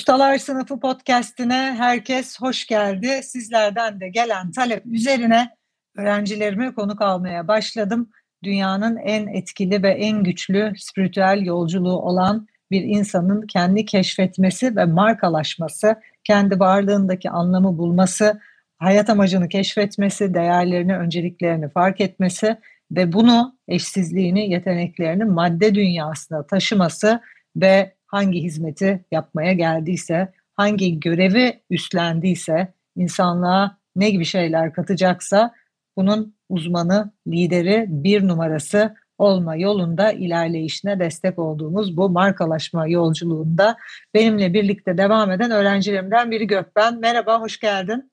Ustalar Sınıfı podcastine herkes hoş geldi. Sizlerden de gelen talep üzerine öğrencilerime konuk almaya başladım. Dünyanın en etkili ve en güçlü spiritüel yolculuğu olan bir insanın kendi keşfetmesi ve markalaşması, kendi varlığındaki anlamı bulması, hayat amacını keşfetmesi, değerlerini, önceliklerini fark etmesi ve bunu eşsizliğini, yeteneklerini madde dünyasına taşıması ve hangi hizmeti yapmaya geldiyse, hangi görevi üstlendiyse, insanlığa ne gibi şeyler katacaksa bunun uzmanı, lideri, bir numarası olma yolunda ilerleyişine destek olduğumuz bu markalaşma yolculuğunda benimle birlikte devam eden öğrencilerimden biri Gökben. Merhaba, hoş geldin.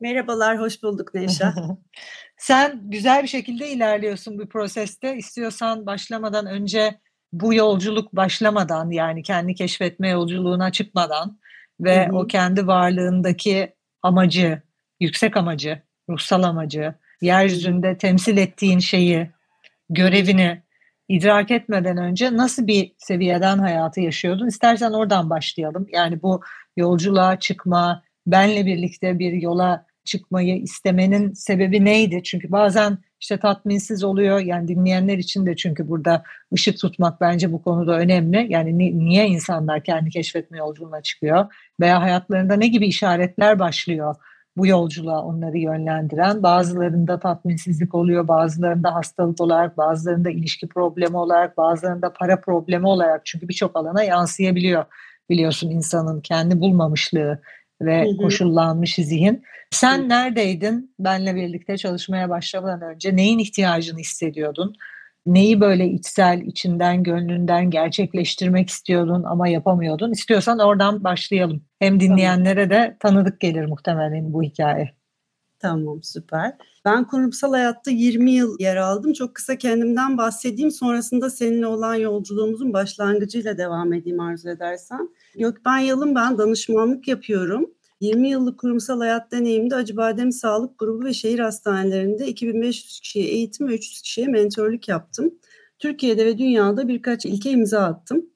Merhabalar, hoş bulduk Nevşah. Sen güzel bir şekilde ilerliyorsun bu proseste. İstiyorsan başlamadan önce bu yolculuk başlamadan yani kendi keşfetme yolculuğuna çıkmadan ve hı hı. o kendi varlığındaki amacı, yüksek amacı, ruhsal amacı, yeryüzünde temsil ettiğin şeyi, görevini idrak etmeden önce nasıl bir seviyeden hayatı yaşıyordun? İstersen oradan başlayalım. Yani bu yolculuğa çıkma, benle birlikte bir yola çıkmayı istemenin sebebi neydi? Çünkü bazen işte tatminsiz oluyor. Yani dinleyenler için de çünkü burada ışık tutmak bence bu konuda önemli. Yani ni, niye insanlar kendi keşfetme yolculuğuna çıkıyor? Veya hayatlarında ne gibi işaretler başlıyor? bu yolculuğa onları yönlendiren. Bazılarında tatminsizlik oluyor, bazılarında hastalık olarak, bazılarında ilişki problemi olarak, bazılarında para problemi olarak. Çünkü birçok alana yansıyabiliyor biliyorsun insanın kendi bulmamışlığı ve hı hı. koşullanmış zihin. Sen hı. neredeydin benle birlikte çalışmaya başlamadan önce? Neyin ihtiyacını hissediyordun? Neyi böyle içsel, içinden, gönlünden gerçekleştirmek istiyordun ama yapamıyordun? İstiyorsan oradan başlayalım. Hem dinleyenlere de tanıdık gelir muhtemelen bu hikaye. Tamam süper. Ben kurumsal hayatta 20 yıl yer aldım. Çok kısa kendimden bahsedeyim. Sonrasında seninle olan yolculuğumuzun başlangıcıyla devam edeyim arzu edersen. Gökben Yalın ben danışmanlık yapıyorum. 20 yıllık kurumsal hayat deneyimde Acıbadem Sağlık Grubu ve şehir hastanelerinde 2500 kişiye eğitim ve 300 kişiye mentorluk yaptım. Türkiye'de ve dünyada birkaç ilke imza attım.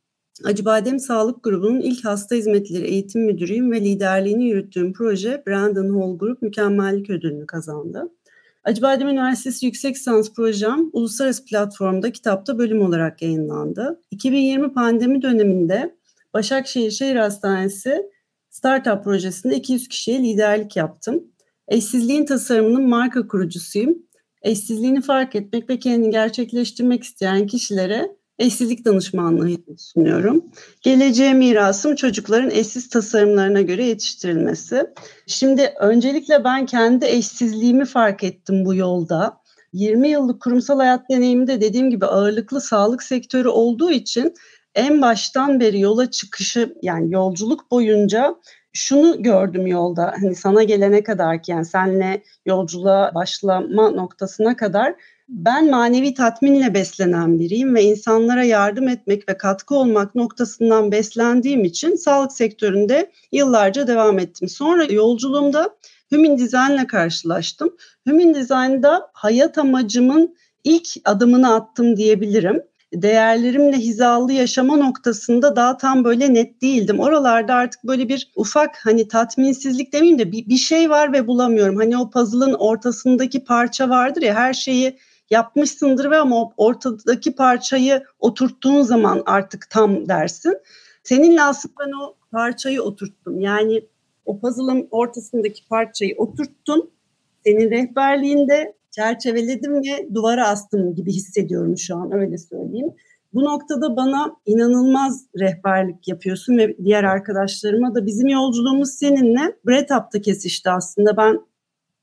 Acıbadem Sağlık Grubu'nun ilk hasta hizmetleri eğitim müdürüyüm ve liderliğini yürüttüğüm proje Brandon Hall Group mükemmellik ödülünü kazandı. Acıbadem Üniversitesi Yüksek Lisans Projem uluslararası platformda kitapta bölüm olarak yayınlandı. 2020 pandemi döneminde Başakşehir Şehir Hastanesi Startup projesinde 200 kişiye liderlik yaptım. Eşsizliğin tasarımının marka kurucusuyum. Eşsizliğini fark etmek ve kendini gerçekleştirmek isteyen kişilere eşsizlik danışmanlığı sunuyorum. Geleceğe mirasım çocukların eşsiz tasarımlarına göre yetiştirilmesi. Şimdi öncelikle ben kendi eşsizliğimi fark ettim bu yolda. 20 yıllık kurumsal hayat deneyiminde dediğim gibi ağırlıklı sağlık sektörü olduğu için en baştan beri yola çıkışı yani yolculuk boyunca şunu gördüm yolda hani sana gelene kadar ki yani senle yolculuğa başlama noktasına kadar ben manevi tatminle beslenen biriyim ve insanlara yardım etmek ve katkı olmak noktasından beslendiğim için sağlık sektöründe yıllarca devam ettim. Sonra yolculuğumda Human Design ile karşılaştım. Human Design'da hayat amacımın ilk adımını attım diyebilirim değerlerimle hizalı yaşama noktasında daha tam böyle net değildim. Oralarda artık böyle bir ufak hani tatminsizlik demeyeyim de bir, bir şey var ve bulamıyorum. Hani o puzzle'ın ortasındaki parça vardır ya her şeyi yapmışsındır ve ama ortadaki parçayı oturttuğun zaman artık tam dersin. Seninle aslında ben o parçayı oturttum. Yani o puzzle'ın ortasındaki parçayı oturttun. Senin rehberliğinde çerçeveledim ve duvara astım gibi hissediyorum şu an öyle söyleyeyim. Bu noktada bana inanılmaz rehberlik yapıyorsun ve diğer arkadaşlarıma da bizim yolculuğumuz seninle Brettup'ta kesişti aslında. Ben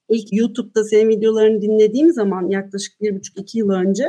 ilk YouTube'da senin videolarını dinlediğim zaman yaklaşık bir buçuk iki yıl önce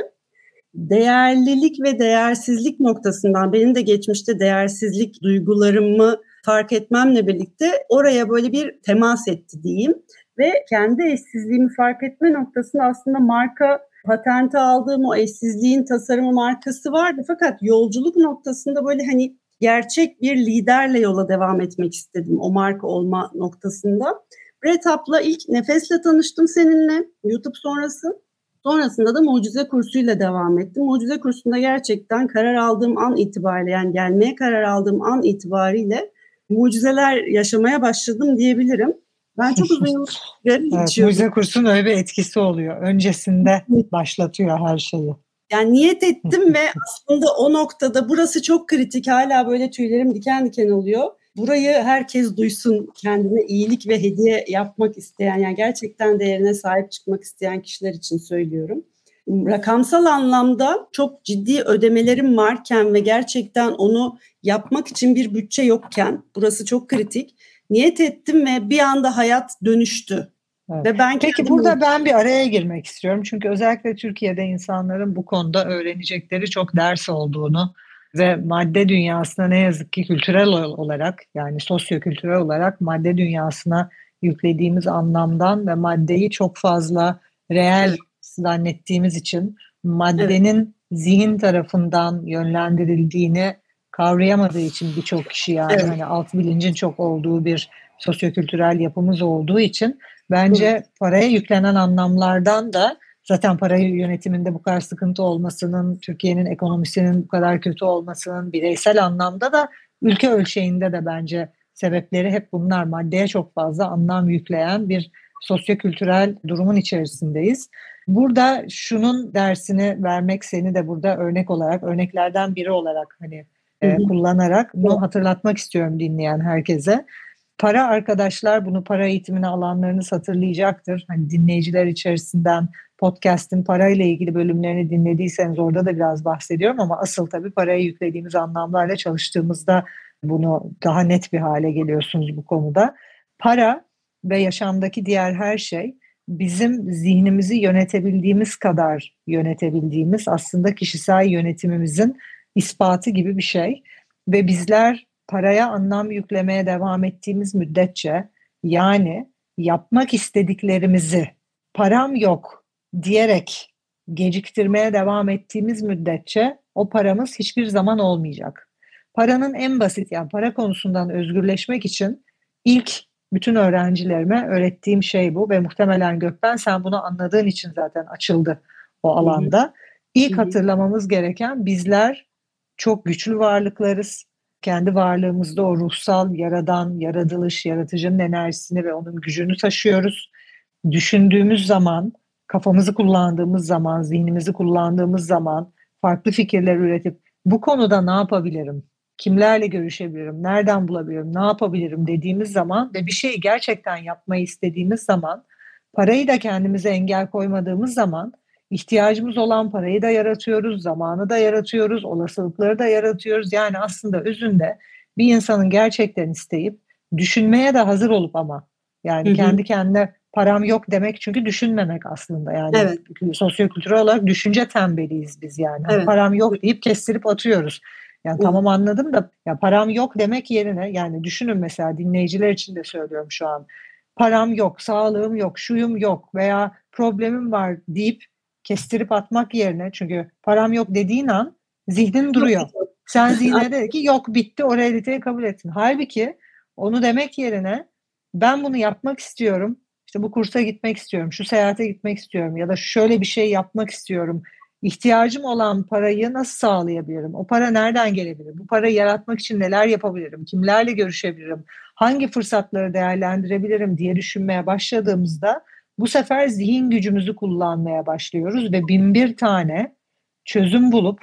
değerlilik ve değersizlik noktasından benim de geçmişte değersizlik duygularımı fark etmemle birlikte oraya böyle bir temas etti diyeyim ve kendi eşsizliğimi fark etme noktasında aslında marka patente aldığım o eşsizliğin tasarımı markası vardı fakat yolculuk noktasında böyle hani gerçek bir liderle yola devam etmek istedim o marka olma noktasında. Brett Up'la ilk Nefes'le tanıştım seninle YouTube sonrası. Sonrasında da mucize kursuyla devam ettim. Mucize kursunda gerçekten karar aldığım an itibariyle yani gelmeye karar aldığım an itibariyle mucizeler yaşamaya başladım diyebilirim. Ben çok uzun yıllar evet, Mucize kursunun öyle bir etkisi oluyor. Öncesinde başlatıyor her şeyi. Yani niyet ettim ve aslında o noktada burası çok kritik. Hala böyle tüylerim diken diken oluyor. Burayı herkes duysun. Kendine iyilik ve hediye yapmak isteyen yani gerçekten değerine sahip çıkmak isteyen kişiler için söylüyorum. Rakamsal anlamda çok ciddi ödemelerim varken ve gerçekten onu yapmak için bir bütçe yokken burası çok kritik. Niyet ettim ve bir anda hayat dönüştü. Evet. Ve ben Peki kendimi... burada ben bir araya girmek istiyorum. Çünkü özellikle Türkiye'de insanların bu konuda öğrenecekleri çok ders olduğunu ve madde dünyasına ne yazık ki kültürel olarak yani sosyo-kültürel olarak madde dünyasına yüklediğimiz anlamdan ve maddeyi çok fazla reel zannettiğimiz için maddenin evet. zihin tarafından yönlendirildiğini kavrayamadığı için birçok kişi yani evet. hani alt bilincin çok olduğu bir sosyokültürel yapımız olduğu için bence evet. paraya yüklenen anlamlardan da zaten para yönetiminde bu kadar sıkıntı olmasının, Türkiye'nin ekonomisinin bu kadar kötü olmasının bireysel anlamda da ülke ölçeğinde de bence sebepleri hep bunlar. Maddeye çok fazla anlam yükleyen bir sosyokültürel durumun içerisindeyiz. Burada şunun dersini vermek seni de burada örnek olarak, örneklerden biri olarak hani e, kullanarak bunu hatırlatmak istiyorum dinleyen herkese. Para arkadaşlar bunu para eğitimini alanlarınız hatırlayacaktır. Hani dinleyiciler içerisinden podcast'in parayla ilgili bölümlerini dinlediyseniz orada da biraz bahsediyorum ama asıl tabii paraya yüklediğimiz anlamlarla çalıştığımızda bunu daha net bir hale geliyorsunuz bu konuda. Para ve yaşamdaki diğer her şey bizim zihnimizi yönetebildiğimiz kadar yönetebildiğimiz aslında kişisel yönetimimizin ispatı gibi bir şey ve bizler paraya anlam yüklemeye devam ettiğimiz müddetçe yani yapmak istediklerimizi param yok diyerek geciktirmeye devam ettiğimiz müddetçe o paramız hiçbir zaman olmayacak. Paranın en basit yani para konusundan özgürleşmek için ilk bütün öğrencilerime öğrettiğim şey bu ve muhtemelen Gökben sen bunu anladığın için zaten açıldı o alanda. İlk hatırlamamız gereken bizler çok güçlü varlıklarız. Kendi varlığımızda o ruhsal, yaradan, yaratılış, yaratıcının enerjisini ve onun gücünü taşıyoruz. Düşündüğümüz zaman, kafamızı kullandığımız zaman, zihnimizi kullandığımız zaman farklı fikirler üretip bu konuda ne yapabilirim? Kimlerle görüşebilirim? Nereden bulabilirim? Ne yapabilirim dediğimiz zaman ve bir şeyi gerçekten yapmayı istediğimiz zaman parayı da kendimize engel koymadığımız zaman ihtiyacımız olan parayı da yaratıyoruz, zamanı da yaratıyoruz, olasılıkları da yaratıyoruz. Yani aslında özünde bir insanın gerçekten isteyip düşünmeye de hazır olup ama yani hı hı. kendi kendine param yok demek çünkü düşünmemek aslında yani evet. sosyokültürel olarak düşünce tembeliyiz biz yani. Evet. Param yok deyip kestirip atıyoruz. Yani tamam anladım da ya param yok demek yerine yani düşünün mesela dinleyiciler için de söylüyorum şu an. Param yok, sağlığım yok, şuyum yok veya problemim var deyip kestirip atmak yerine çünkü param yok dediğin an zihnin duruyor. Sen zihne de ki yok bitti o realiteyi kabul ettin. Halbuki onu demek yerine ben bunu yapmak istiyorum. İşte bu kursa gitmek istiyorum, şu seyahate gitmek istiyorum ya da şöyle bir şey yapmak istiyorum. İhtiyacım olan parayı nasıl sağlayabilirim? O para nereden gelebilir? Bu parayı yaratmak için neler yapabilirim? Kimlerle görüşebilirim? Hangi fırsatları değerlendirebilirim diye düşünmeye başladığımızda bu sefer zihin gücümüzü kullanmaya başlıyoruz ve bin bir tane çözüm bulup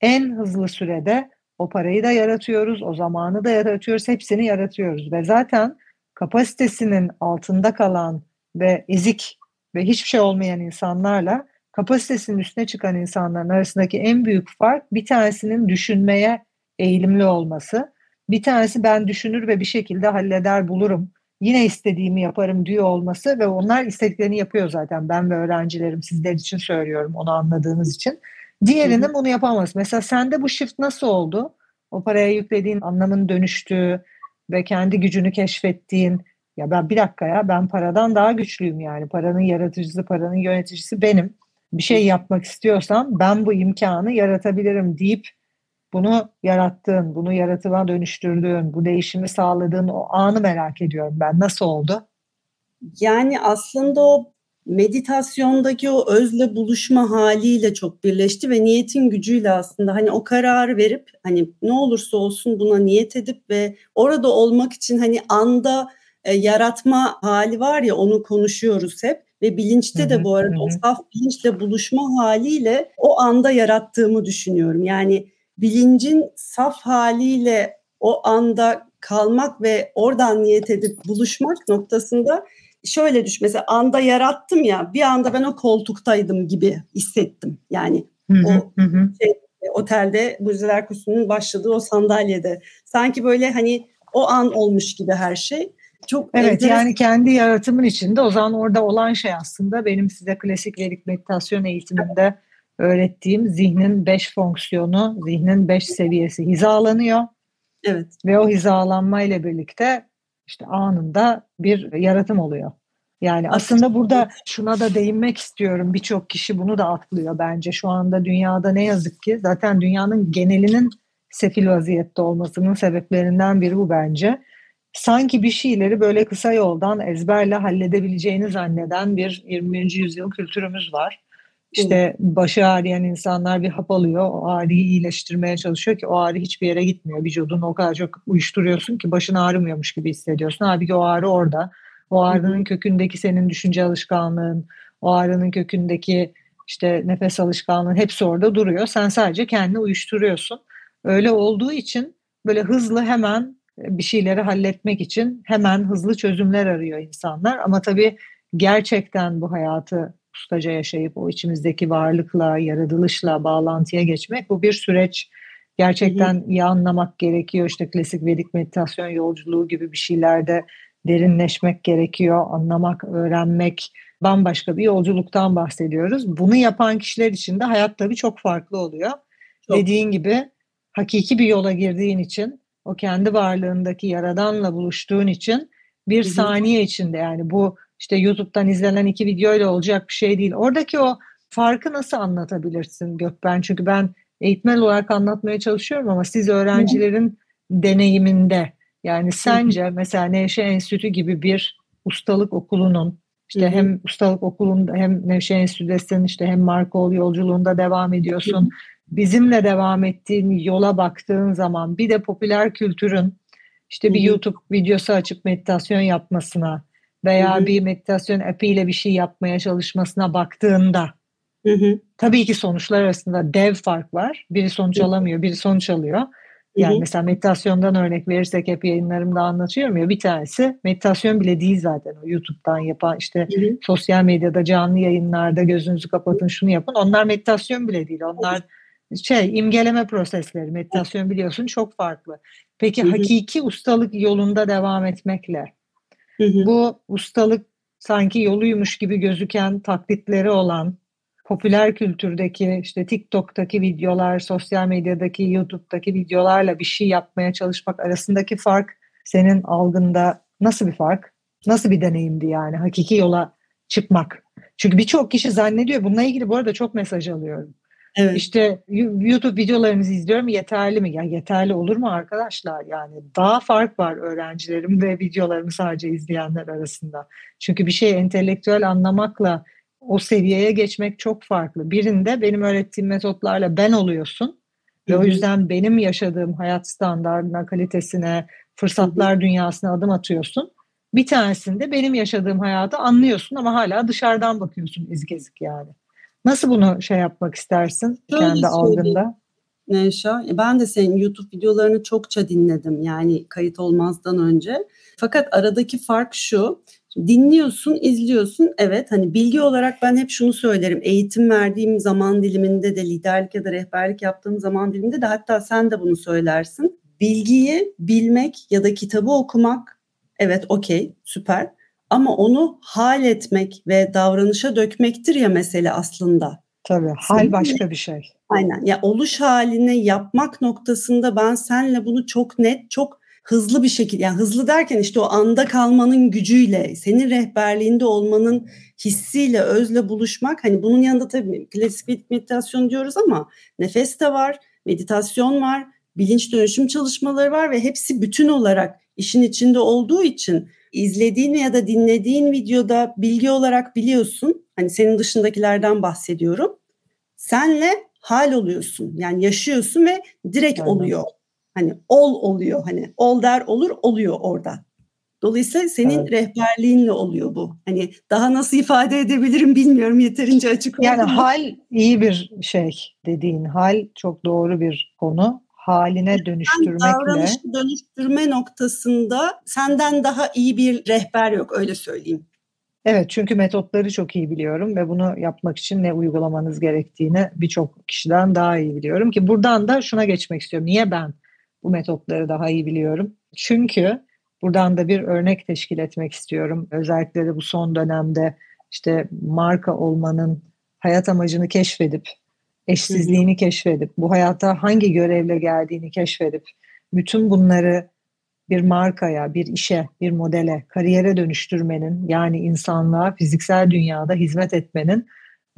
en hızlı sürede o parayı da yaratıyoruz, o zamanı da yaratıyoruz, hepsini yaratıyoruz ve zaten kapasitesinin altında kalan ve ezik ve hiçbir şey olmayan insanlarla kapasitesinin üstüne çıkan insanların arasındaki en büyük fark bir tanesinin düşünmeye eğilimli olması. Bir tanesi ben düşünür ve bir şekilde halleder bulurum yine istediğimi yaparım diyor olması ve onlar istediklerini yapıyor zaten. Ben ve öğrencilerim sizler için söylüyorum onu anladığınız için. Diğerinin bunu yapamaz. Mesela sende bu shift nasıl oldu? O paraya yüklediğin anlamın dönüştüğü ve kendi gücünü keşfettiğin ya ben bir dakika ya ben paradan daha güçlüyüm yani paranın yaratıcısı paranın yöneticisi benim bir şey yapmak istiyorsam ben bu imkanı yaratabilirim deyip bunu yarattığın, bunu yaratıma dönüştürdüğün, bu değişimi sağladığın o anı merak ediyorum ben. Nasıl oldu? Yani aslında o meditasyondaki o özle buluşma haliyle çok birleşti ve niyetin gücüyle aslında hani o kararı verip hani ne olursa olsun buna niyet edip ve orada olmak için hani anda e, yaratma hali var ya onu konuşuyoruz hep ve bilinçte de bu arada hı hı. o saf bilinçle buluşma haliyle o anda yarattığımı düşünüyorum. Yani bilincin saf haliyle o anda kalmak ve oradan niyet edip buluşmak noktasında şöyle düş mesela anda yarattım ya bir anda ben o koltuktaydım gibi hissettim. Yani hı hı, o hı. Şey, otelde Buziler Kusu'nun başladığı o sandalyede sanki böyle hani o an olmuş gibi her şey. Çok evet enteresan. yani kendi yaratımın içinde o zaman orada olan şey aslında benim size klasik verik meditasyon eğitiminde öğrettiğim zihnin beş fonksiyonu, zihnin beş seviyesi hizalanıyor. Evet. Ve o hizalanma ile birlikte işte anında bir yaratım oluyor. Yani aslında burada şuna da değinmek istiyorum. Birçok kişi bunu da atlıyor bence. Şu anda dünyada ne yazık ki zaten dünyanın genelinin sefil vaziyette olmasının sebeplerinden biri bu bence. Sanki bir şeyleri böyle kısa yoldan ezberle halledebileceğini zanneden bir 20. yüzyıl kültürümüz var. İşte başı ağrıyan insanlar bir hap alıyor. O ağrıyı iyileştirmeye çalışıyor ki o ağrı hiçbir yere gitmiyor. Vücudunu o kadar çok uyuşturuyorsun ki başın ağrımıyormuş gibi hissediyorsun. Halbuki o ağrı orada. O ağrının kökündeki senin düşünce alışkanlığın, o ağrının kökündeki işte nefes alışkanlığın hepsi orada duruyor. Sen sadece kendini uyuşturuyorsun. Öyle olduğu için böyle hızlı hemen bir şeyleri halletmek için hemen hızlı çözümler arıyor insanlar. Ama tabii gerçekten bu hayatı ustaca yaşayıp o içimizdeki varlıkla, yaratılışla bağlantıya geçmek bu bir süreç. Gerçekten hı hı. iyi anlamak gerekiyor. İşte klasik Vedik meditasyon yolculuğu gibi bir şeylerde derinleşmek gerekiyor. Anlamak, öğrenmek bambaşka bir yolculuktan bahsediyoruz. Bunu yapan kişiler için de hayat tabii çok farklı oluyor. Çok. Dediğin gibi hakiki bir yola girdiğin için o kendi varlığındaki yaradanla buluştuğun için bir Hı-hı. saniye içinde yani bu işte YouTube'dan izlenen iki videoyla olacak bir şey değil. Oradaki o farkı nasıl anlatabilirsin Gökben? Çünkü ben eğitmen olarak anlatmaya çalışıyorum ama siz öğrencilerin deneyiminde yani sence mesela Nevşehir Enstitü gibi bir ustalık okulunun işte Hı-hı. hem ustalık okulunda hem Nevşehir Enstitü'desin işte hem Markol yolculuğunda devam ediyorsun. Hı-hı. Bizimle devam ettiğin yola baktığın zaman bir de popüler kültürün işte bir Hı-hı. YouTube videosu açıp meditasyon yapmasına veya Hı-hı. bir meditasyon apiyle bir şey yapmaya çalışmasına baktığında Hı-hı. tabii ki sonuçlar arasında dev fark var. Biri sonuç Hı-hı. alamıyor, biri sonuç alıyor. Yani Hı-hı. mesela meditasyondan örnek verirsek hep yayınlarımda anlatıyorum ya bir tanesi meditasyon bile değil zaten o YouTube'dan yapan işte Hı-hı. sosyal medyada canlı yayınlarda gözünüzü kapatın şunu yapın. Onlar meditasyon bile değil. Onlar şey imgeleme prosesleri. Meditasyon biliyorsun çok farklı. Peki Hı-hı. hakiki ustalık yolunda devam etmekle Bu ustalık sanki yoluymuş gibi gözüken taklitleri olan popüler kültürdeki işte TikTok'taki videolar, sosyal medyadaki, YouTube'daki videolarla bir şey yapmaya çalışmak arasındaki fark senin algında nasıl bir fark? Nasıl bir deneyimdi yani hakiki yola çıkmak? Çünkü birçok kişi zannediyor bununla ilgili bu arada çok mesaj alıyorum. Evet. İşte YouTube videolarınızı izliyorum yeterli mi? Ya yeterli olur mu arkadaşlar? Yani daha fark var öğrencilerim ve videolarımı sadece izleyenler arasında. Çünkü bir şeyi entelektüel anlamakla o seviyeye geçmek çok farklı. Birinde benim öğrettiğim metotlarla ben oluyorsun. Ve o yüzden benim yaşadığım hayat standartına, kalitesine, fırsatlar dünyasına adım atıyorsun. Bir tanesinde benim yaşadığım hayatı anlıyorsun ama hala dışarıdan bakıyorsun izgezik yani. Nasıl bunu şey yapmak istersin Şöyle kendi algında? Nevşa, e, ben de senin YouTube videolarını çokça dinledim yani kayıt olmazdan önce. Fakat aradaki fark şu, dinliyorsun, izliyorsun. Evet hani bilgi olarak ben hep şunu söylerim. Eğitim verdiğim zaman diliminde de liderlik ya da rehberlik yaptığım zaman diliminde de hatta sen de bunu söylersin. Bilgiyi bilmek ya da kitabı okumak evet okey süper ama onu hal etmek ve davranışa dökmektir ya mesele aslında. Tabii hal başka bir şey. Aynen. Ya oluş halini yapmak noktasında ben senle bunu çok net, çok hızlı bir şekilde yani hızlı derken işte o anda kalmanın gücüyle, senin rehberliğinde olmanın hissiyle, özle buluşmak hani bunun yanında tabii klasik meditasyon diyoruz ama nefes de var, meditasyon var, bilinç dönüşüm çalışmaları var ve hepsi bütün olarak işin içinde olduğu için izlediğin ya da dinlediğin videoda bilgi olarak biliyorsun. Hani senin dışındakilerden bahsediyorum. Senle hal oluyorsun. Yani yaşıyorsun ve direkt Aynen. oluyor. Hani ol oluyor. Hani ol der olur oluyor orada. Dolayısıyla senin evet. rehberliğinle oluyor bu. Hani daha nasıl ifade edebilirim bilmiyorum yeterince açık Yani hal iyi bir şey dediğin hal çok doğru bir konu haline dönüştürmekle. Davranışı dönüştürme noktasında senden daha iyi bir rehber yok öyle söyleyeyim. Evet çünkü metotları çok iyi biliyorum ve bunu yapmak için ne uygulamanız gerektiğini birçok kişiden daha iyi biliyorum ki buradan da şuna geçmek istiyorum. Niye ben bu metotları daha iyi biliyorum? Çünkü buradan da bir örnek teşkil etmek istiyorum. Özellikle de bu son dönemde işte marka olmanın hayat amacını keşfedip eşsizliğini keşfedip, bu hayata hangi görevle geldiğini keşfedip, bütün bunları bir markaya, bir işe, bir modele, kariyere dönüştürmenin yani insanlığa fiziksel dünyada hizmet etmenin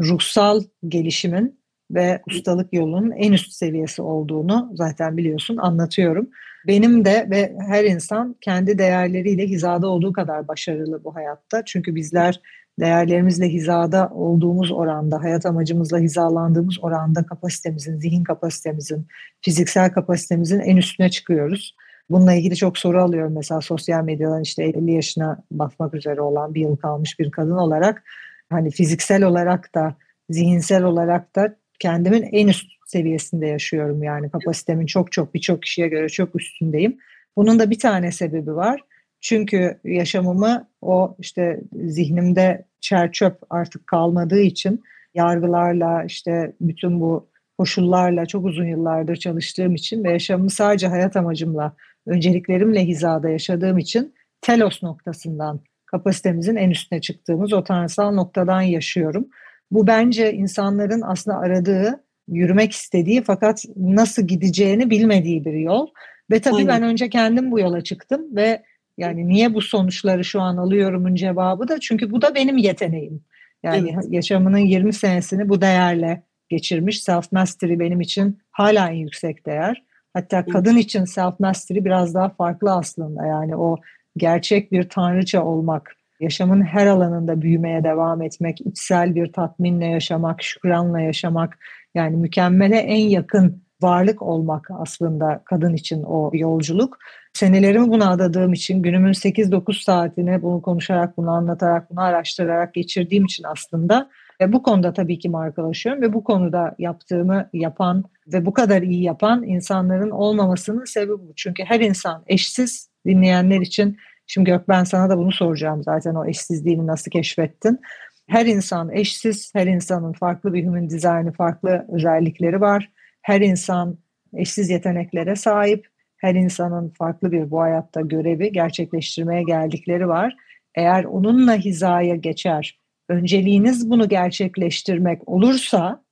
ruhsal gelişimin ve ustalık yolunun en üst seviyesi olduğunu zaten biliyorsun anlatıyorum. Benim de ve her insan kendi değerleriyle hizada olduğu kadar başarılı bu hayatta. Çünkü bizler değerlerimizle hizada olduğumuz oranda, hayat amacımızla hizalandığımız oranda kapasitemizin, zihin kapasitemizin, fiziksel kapasitemizin en üstüne çıkıyoruz. Bununla ilgili çok soru alıyorum mesela sosyal medyadan işte 50 yaşına basmak üzere olan bir yıl kalmış bir kadın olarak hani fiziksel olarak da zihinsel olarak da kendimin en üst seviyesinde yaşıyorum yani kapasitemin çok çok birçok kişiye göre çok üstündeyim. Bunun da bir tane sebebi var. Çünkü yaşamımı o işte zihnimde çerçöp artık kalmadığı için yargılarla işte bütün bu koşullarla çok uzun yıllardır çalıştığım için ve yaşamımı sadece hayat amacımla, önceliklerimle hizada yaşadığım için telos noktasından kapasitemizin en üstüne çıktığımız o tanrısal noktadan yaşıyorum. Bu bence insanların aslında aradığı, yürümek istediği fakat nasıl gideceğini bilmediği bir yol. Ve tabii Aynen. ben önce kendim bu yola çıktım ve yani niye bu sonuçları şu an alıyorumun cevabı da çünkü bu da benim yeteneğim. Yani evet. yaşamının 20 senesini bu değerle geçirmiş. Self mastery benim için hala en yüksek değer. Hatta kadın için self mastery biraz daha farklı aslında. Yani o gerçek bir tanrıça olmak, yaşamın her alanında büyümeye devam etmek, içsel bir tatminle yaşamak, şükranla yaşamak, yani mükemmele en yakın varlık olmak aslında kadın için o yolculuk. Senelerimi buna adadığım için günümün 8-9 saatini bunu konuşarak, bunu anlatarak, bunu araştırarak geçirdiğim için aslında ve bu konuda tabii ki markalaşıyorum ve bu konuda yaptığımı yapan ve bu kadar iyi yapan insanların olmamasının sebebi bu. Çünkü her insan eşsiz dinleyenler için şimdi Gök ben sana da bunu soracağım zaten o eşsizliğini nasıl keşfettin. Her insan eşsiz, her insanın farklı bir human design'ı, farklı özellikleri var. Her insan eşsiz yeteneklere sahip her insanın farklı bir bu hayatta görevi gerçekleştirmeye geldikleri var. Eğer onunla hizaya geçer, önceliğiniz bunu gerçekleştirmek olursa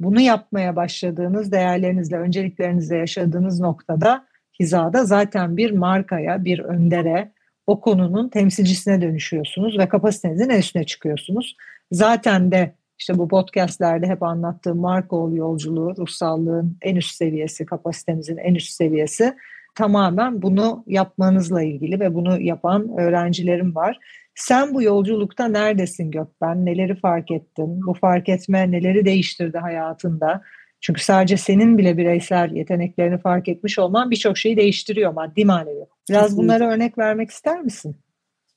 bunu yapmaya başladığınız değerlerinizle, önceliklerinizle yaşadığınız noktada hizada zaten bir markaya, bir öndere, o konunun temsilcisine dönüşüyorsunuz ve kapasitenizin en üstüne çıkıyorsunuz. Zaten de işte bu podcastlerde hep anlattığım marka ol yolculuğu, ruhsallığın en üst seviyesi, kapasitemizin en üst seviyesi tamamen bunu yapmanızla ilgili ve bunu yapan öğrencilerim var. Sen bu yolculukta neredesin Gökben? Neleri fark ettin? Bu fark etme neleri değiştirdi hayatında? Çünkü sadece senin bile bireysel yeteneklerini fark etmiş olman birçok şeyi değiştiriyor maddi manevi. Biraz Kesinlikle. bunlara örnek vermek ister misin?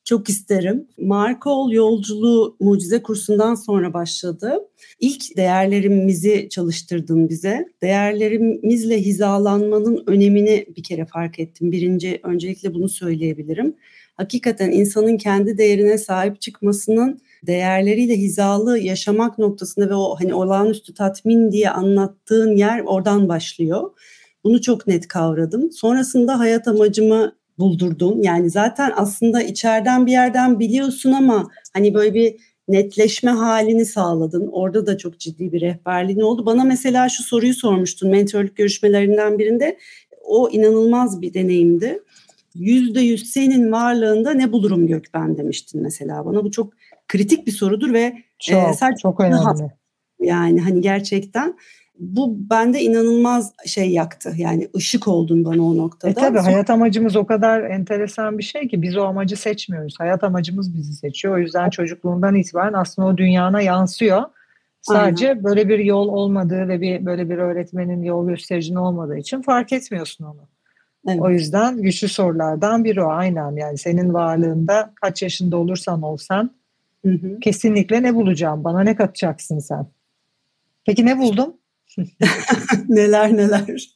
Çok isterim. Marka ol yolculuğu mucize kursundan sonra başladı. İlk değerlerimizi çalıştırdın bize. Değerlerimizle hizalanmanın önemini bir kere fark ettim. Birinci öncelikle bunu söyleyebilirim. Hakikaten insanın kendi değerine sahip çıkmasının değerleriyle hizalı yaşamak noktasında ve o hani olağanüstü tatmin diye anlattığın yer oradan başlıyor. Bunu çok net kavradım. Sonrasında hayat amacımı buldurdun. Yani zaten aslında içeriden bir yerden biliyorsun ama hani böyle bir netleşme halini sağladın. Orada da çok ciddi bir rehberliğin oldu. Bana mesela şu soruyu sormuştun mentorluk görüşmelerinden birinde. O inanılmaz bir deneyimdi. Yüzde yüz senin varlığında ne bulurum Gökben demiştin mesela bana. Bu çok kritik bir sorudur ve çok, e, çok önemli. Yani hani gerçekten bu bende inanılmaz şey yaktı. Yani ışık oldun bana o noktada. E tabii Sonra... hayat amacımız o kadar enteresan bir şey ki biz o amacı seçmiyoruz. Hayat amacımız bizi seçiyor. O yüzden çocukluğundan itibaren aslında o dünyana yansıyor. Sadece Aynen. böyle bir yol olmadığı ve bir böyle bir öğretmenin yol göstericinin olmadığı için fark etmiyorsun onu. Evet. O yüzden güçlü sorulardan biri o. Aynen yani senin varlığında kaç yaşında olursan olsan hı hı. kesinlikle ne bulacağım? Bana ne katacaksın sen? Peki ne buldum? neler neler.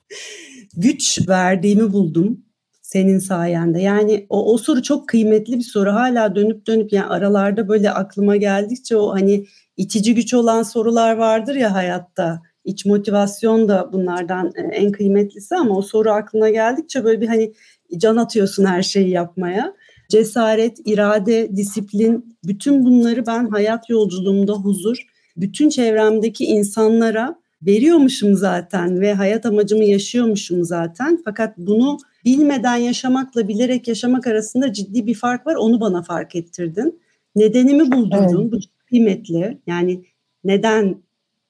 Güç verdiğimi buldum senin sayende. Yani o, o soru çok kıymetli bir soru. Hala dönüp dönüp yani aralarda böyle aklıma geldikçe o hani itici güç olan sorular vardır ya hayatta. İç motivasyon da bunlardan e, en kıymetlisi ama o soru aklına geldikçe böyle bir hani can atıyorsun her şeyi yapmaya. Cesaret, irade, disiplin bütün bunları ben hayat yolculuğumda huzur, bütün çevremdeki insanlara veriyormuşum zaten ve hayat amacımı yaşıyormuşum zaten. Fakat bunu bilmeden yaşamakla bilerek yaşamak arasında ciddi bir fark var. Onu bana fark ettirdin. Nedenimi buldurdun. Evet. Bu kıymetli. Yani neden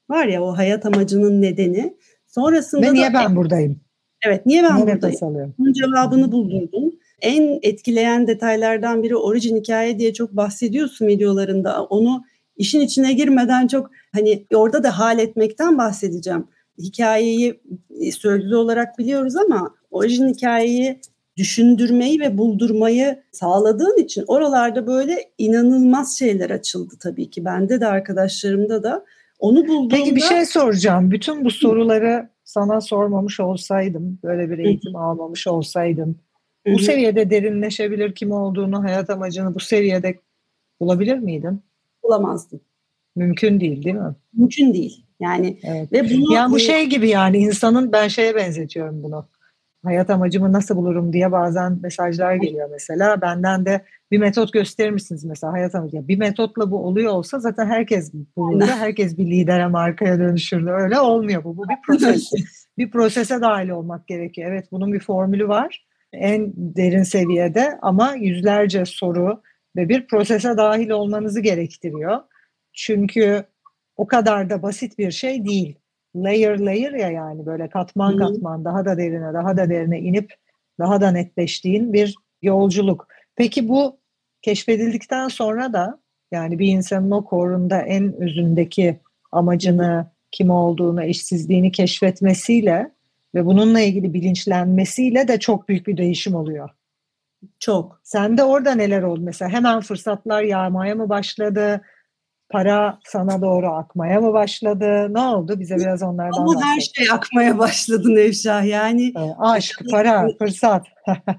var ya o hayat amacının nedeni. Sonrasında ve niye da, ben buradayım? Evet niye ben niye buradayım? Bunun cevabını buldurdun. En etkileyen detaylardan biri orijin hikaye diye çok bahsediyorsun videolarında. Onu işin içine girmeden çok hani orada da hal etmekten bahsedeceğim. Hikayeyi e, sözlü olarak biliyoruz ama orijin hikayeyi düşündürmeyi ve buldurmayı sağladığın için oralarda böyle inanılmaz şeyler açıldı tabii ki. Bende de arkadaşlarımda da. Onu bulduğumda... Peki bir şey soracağım. Bütün bu soruları sana sormamış olsaydım, böyle bir eğitim almamış olsaydım, bu seviyede derinleşebilir kim olduğunu, hayat amacını bu seviyede bulabilir miydin? Bulamazdım. Mümkün değil değil mi? Mümkün değil. Yani evet. ve bunu yani bu şey gibi yani insanın ben şeye benzetiyorum bunu. Hayat amacımı nasıl bulurum diye bazen mesajlar geliyor mesela. Benden de bir metot gösterir misiniz mesela hayat amacı? Bir metotla bu oluyor olsa zaten herkes bulurdu. Herkes bir lidere markaya dönüşürdü. Öyle olmuyor bu. Bu bir proses. bir prosese dahil olmak gerekiyor. Evet bunun bir formülü var. En derin seviyede ama yüzlerce soru, ve bir prosese dahil olmanızı gerektiriyor. Çünkü o kadar da basit bir şey değil. Layer layer ya yani böyle katman katman daha da derine daha da derine inip daha da netleştiğin bir yolculuk. Peki bu keşfedildikten sonra da yani bir insanın o korunda en özündeki amacını, kim olduğunu, eşsizliğini keşfetmesiyle ve bununla ilgili bilinçlenmesiyle de çok büyük bir değişim oluyor. Çok. Sen de orada neler oldu mesela? Hemen fırsatlar yağmaya mı başladı? Para sana doğru akmaya mı başladı? Ne oldu? Bize biraz onlardan Ama her şey akmaya başladı Nevşah. Yani aşk, para, fırsat.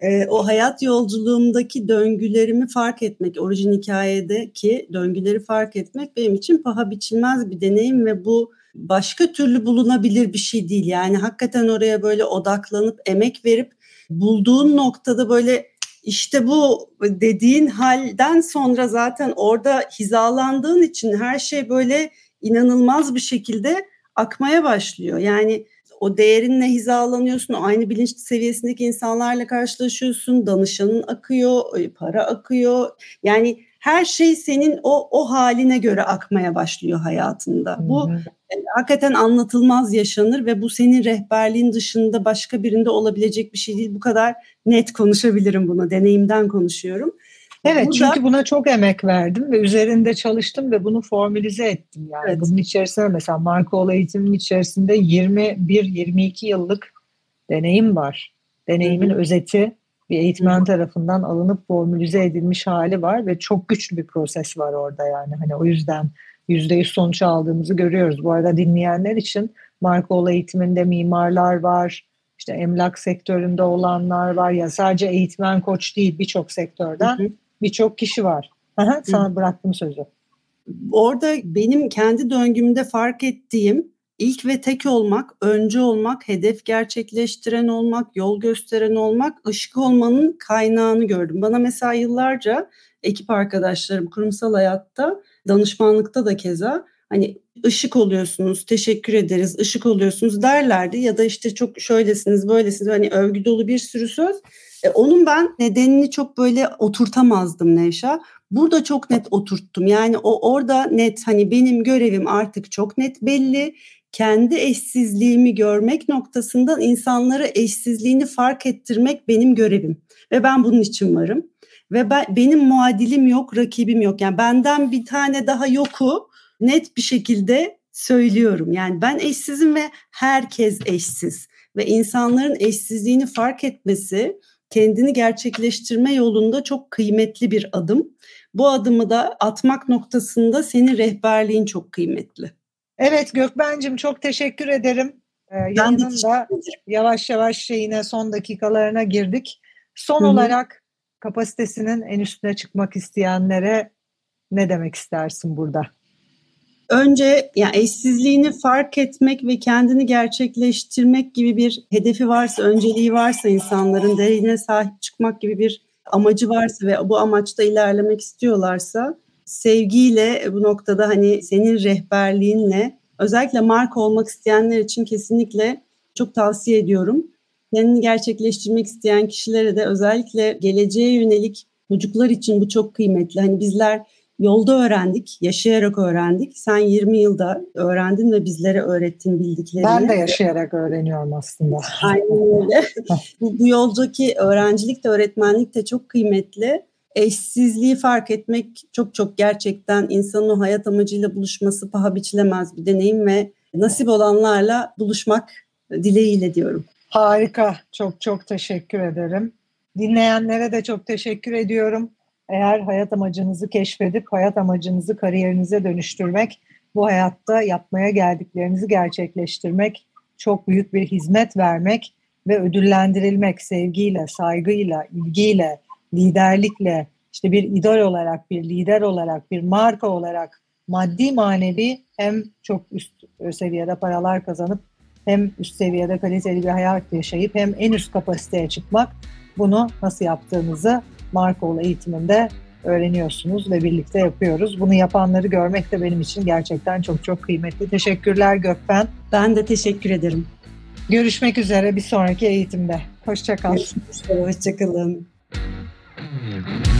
e, o hayat yolculuğumdaki döngülerimi fark etmek, orijin hikayedeki döngüleri fark etmek benim için paha biçilmez bir deneyim ve bu başka türlü bulunabilir bir şey değil. Yani hakikaten oraya böyle odaklanıp emek verip bulduğun noktada böyle işte bu dediğin halden sonra zaten orada hizalandığın için her şey böyle inanılmaz bir şekilde akmaya başlıyor. Yani o değerinle hizalanıyorsun, o aynı bilinç seviyesindeki insanlarla karşılaşıyorsun, danışanın akıyor, para akıyor. Yani her şey senin o o haline göre akmaya başlıyor hayatında. Hı-hı. Bu e, hakikaten anlatılmaz yaşanır ve bu senin rehberliğin dışında başka birinde olabilecek bir şey değil. Bu kadar net konuşabilirim bunu. Deneyimden konuşuyorum. Evet Burada, çünkü buna çok emek verdim ve üzerinde çalıştım ve bunu formülize ettim. Yani evet. bunun içerisinde mesela olay eğitiminin içerisinde 21-22 yıllık deneyim var. Deneyimin Hı-hı. özeti bir eğitmen tarafından alınıp formülize edilmiş hali var ve çok güçlü bir proses var orada yani. Hani o yüzden yüzde yüz sonuç aldığımızı görüyoruz. Bu arada dinleyenler için marka olay eğitiminde mimarlar var, işte emlak sektöründe olanlar var ya sadece eğitmen koç değil birçok sektörden birçok kişi var. Sana bıraktım sözü. Orada benim kendi döngümde fark ettiğim ilk ve tek olmak, önce olmak, hedef gerçekleştiren olmak, yol gösteren olmak, ışık olmanın kaynağını gördüm. Bana mesela yıllarca ekip arkadaşlarım kurumsal hayatta, danışmanlıkta da keza hani ışık oluyorsunuz, teşekkür ederiz, ışık oluyorsunuz derlerdi ya da işte çok şöylesiniz, böylesiniz hani övgü dolu bir sürü söz. E, onun ben nedenini çok böyle oturtamazdım Nevşa. Burada çok net oturttum. Yani o orada net hani benim görevim artık çok net belli. Kendi eşsizliğimi görmek noktasında insanlara eşsizliğini fark ettirmek benim görevim. Ve ben bunun için varım. Ve ben, benim muadilim yok, rakibim yok. Yani benden bir tane daha yoku net bir şekilde söylüyorum. Yani ben eşsizim ve herkes eşsiz. Ve insanların eşsizliğini fark etmesi kendini gerçekleştirme yolunda çok kıymetli bir adım. Bu adımı da atmak noktasında senin rehberliğin çok kıymetli. Evet Gökben'cim çok teşekkür ederim. Ee, ben de yavaş yavaş şeyine son dakikalarına girdik. Son Hı-hı. olarak kapasitesinin en üstüne çıkmak isteyenlere ne demek istersin burada? Önce yani eşsizliğini fark etmek ve kendini gerçekleştirmek gibi bir hedefi varsa, önceliği varsa insanların değerine sahip çıkmak gibi bir amacı varsa ve bu amaçta ilerlemek istiyorlarsa sevgiyle bu noktada hani senin rehberliğinle özellikle marka olmak isteyenler için kesinlikle çok tavsiye ediyorum. Kendini gerçekleştirmek isteyen kişilere de özellikle geleceğe yönelik çocuklar için bu çok kıymetli. Hani bizler yolda öğrendik, yaşayarak öğrendik. Sen 20 yılda öğrendin ve bizlere öğrettin bildiklerini. Ben de yaşayarak öğreniyorum aslında. Aynen öyle. bu, bu yoldaki öğrencilik de öğretmenlik de çok kıymetli. Eşsizliği fark etmek çok çok gerçekten insanın o hayat amacıyla buluşması paha biçilemez bir deneyim ve nasip olanlarla buluşmak dileğiyle diyorum. Harika. Çok çok teşekkür ederim. Dinleyenlere de çok teşekkür ediyorum. Eğer hayat amacınızı keşfedip hayat amacınızı kariyerinize dönüştürmek, bu hayatta yapmaya geldiklerinizi gerçekleştirmek, çok büyük bir hizmet vermek ve ödüllendirilmek sevgiyle, saygıyla, ilgiyle, liderlikle, işte bir idol olarak, bir lider olarak, bir marka olarak maddi manevi hem çok üst seviyede paralar kazanıp hem üst seviyede kaliteli bir hayat yaşayıp hem en üst kapasiteye çıkmak bunu nasıl yaptığınızı Markol eğitiminde öğreniyorsunuz ve birlikte yapıyoruz. Bunu yapanları görmek de benim için gerçekten çok çok kıymetli. Teşekkürler Gökben. Ben de teşekkür ederim. Görüşmek üzere bir sonraki eğitimde. Hoşçakal. Hoşçakalın. Mm-hmm.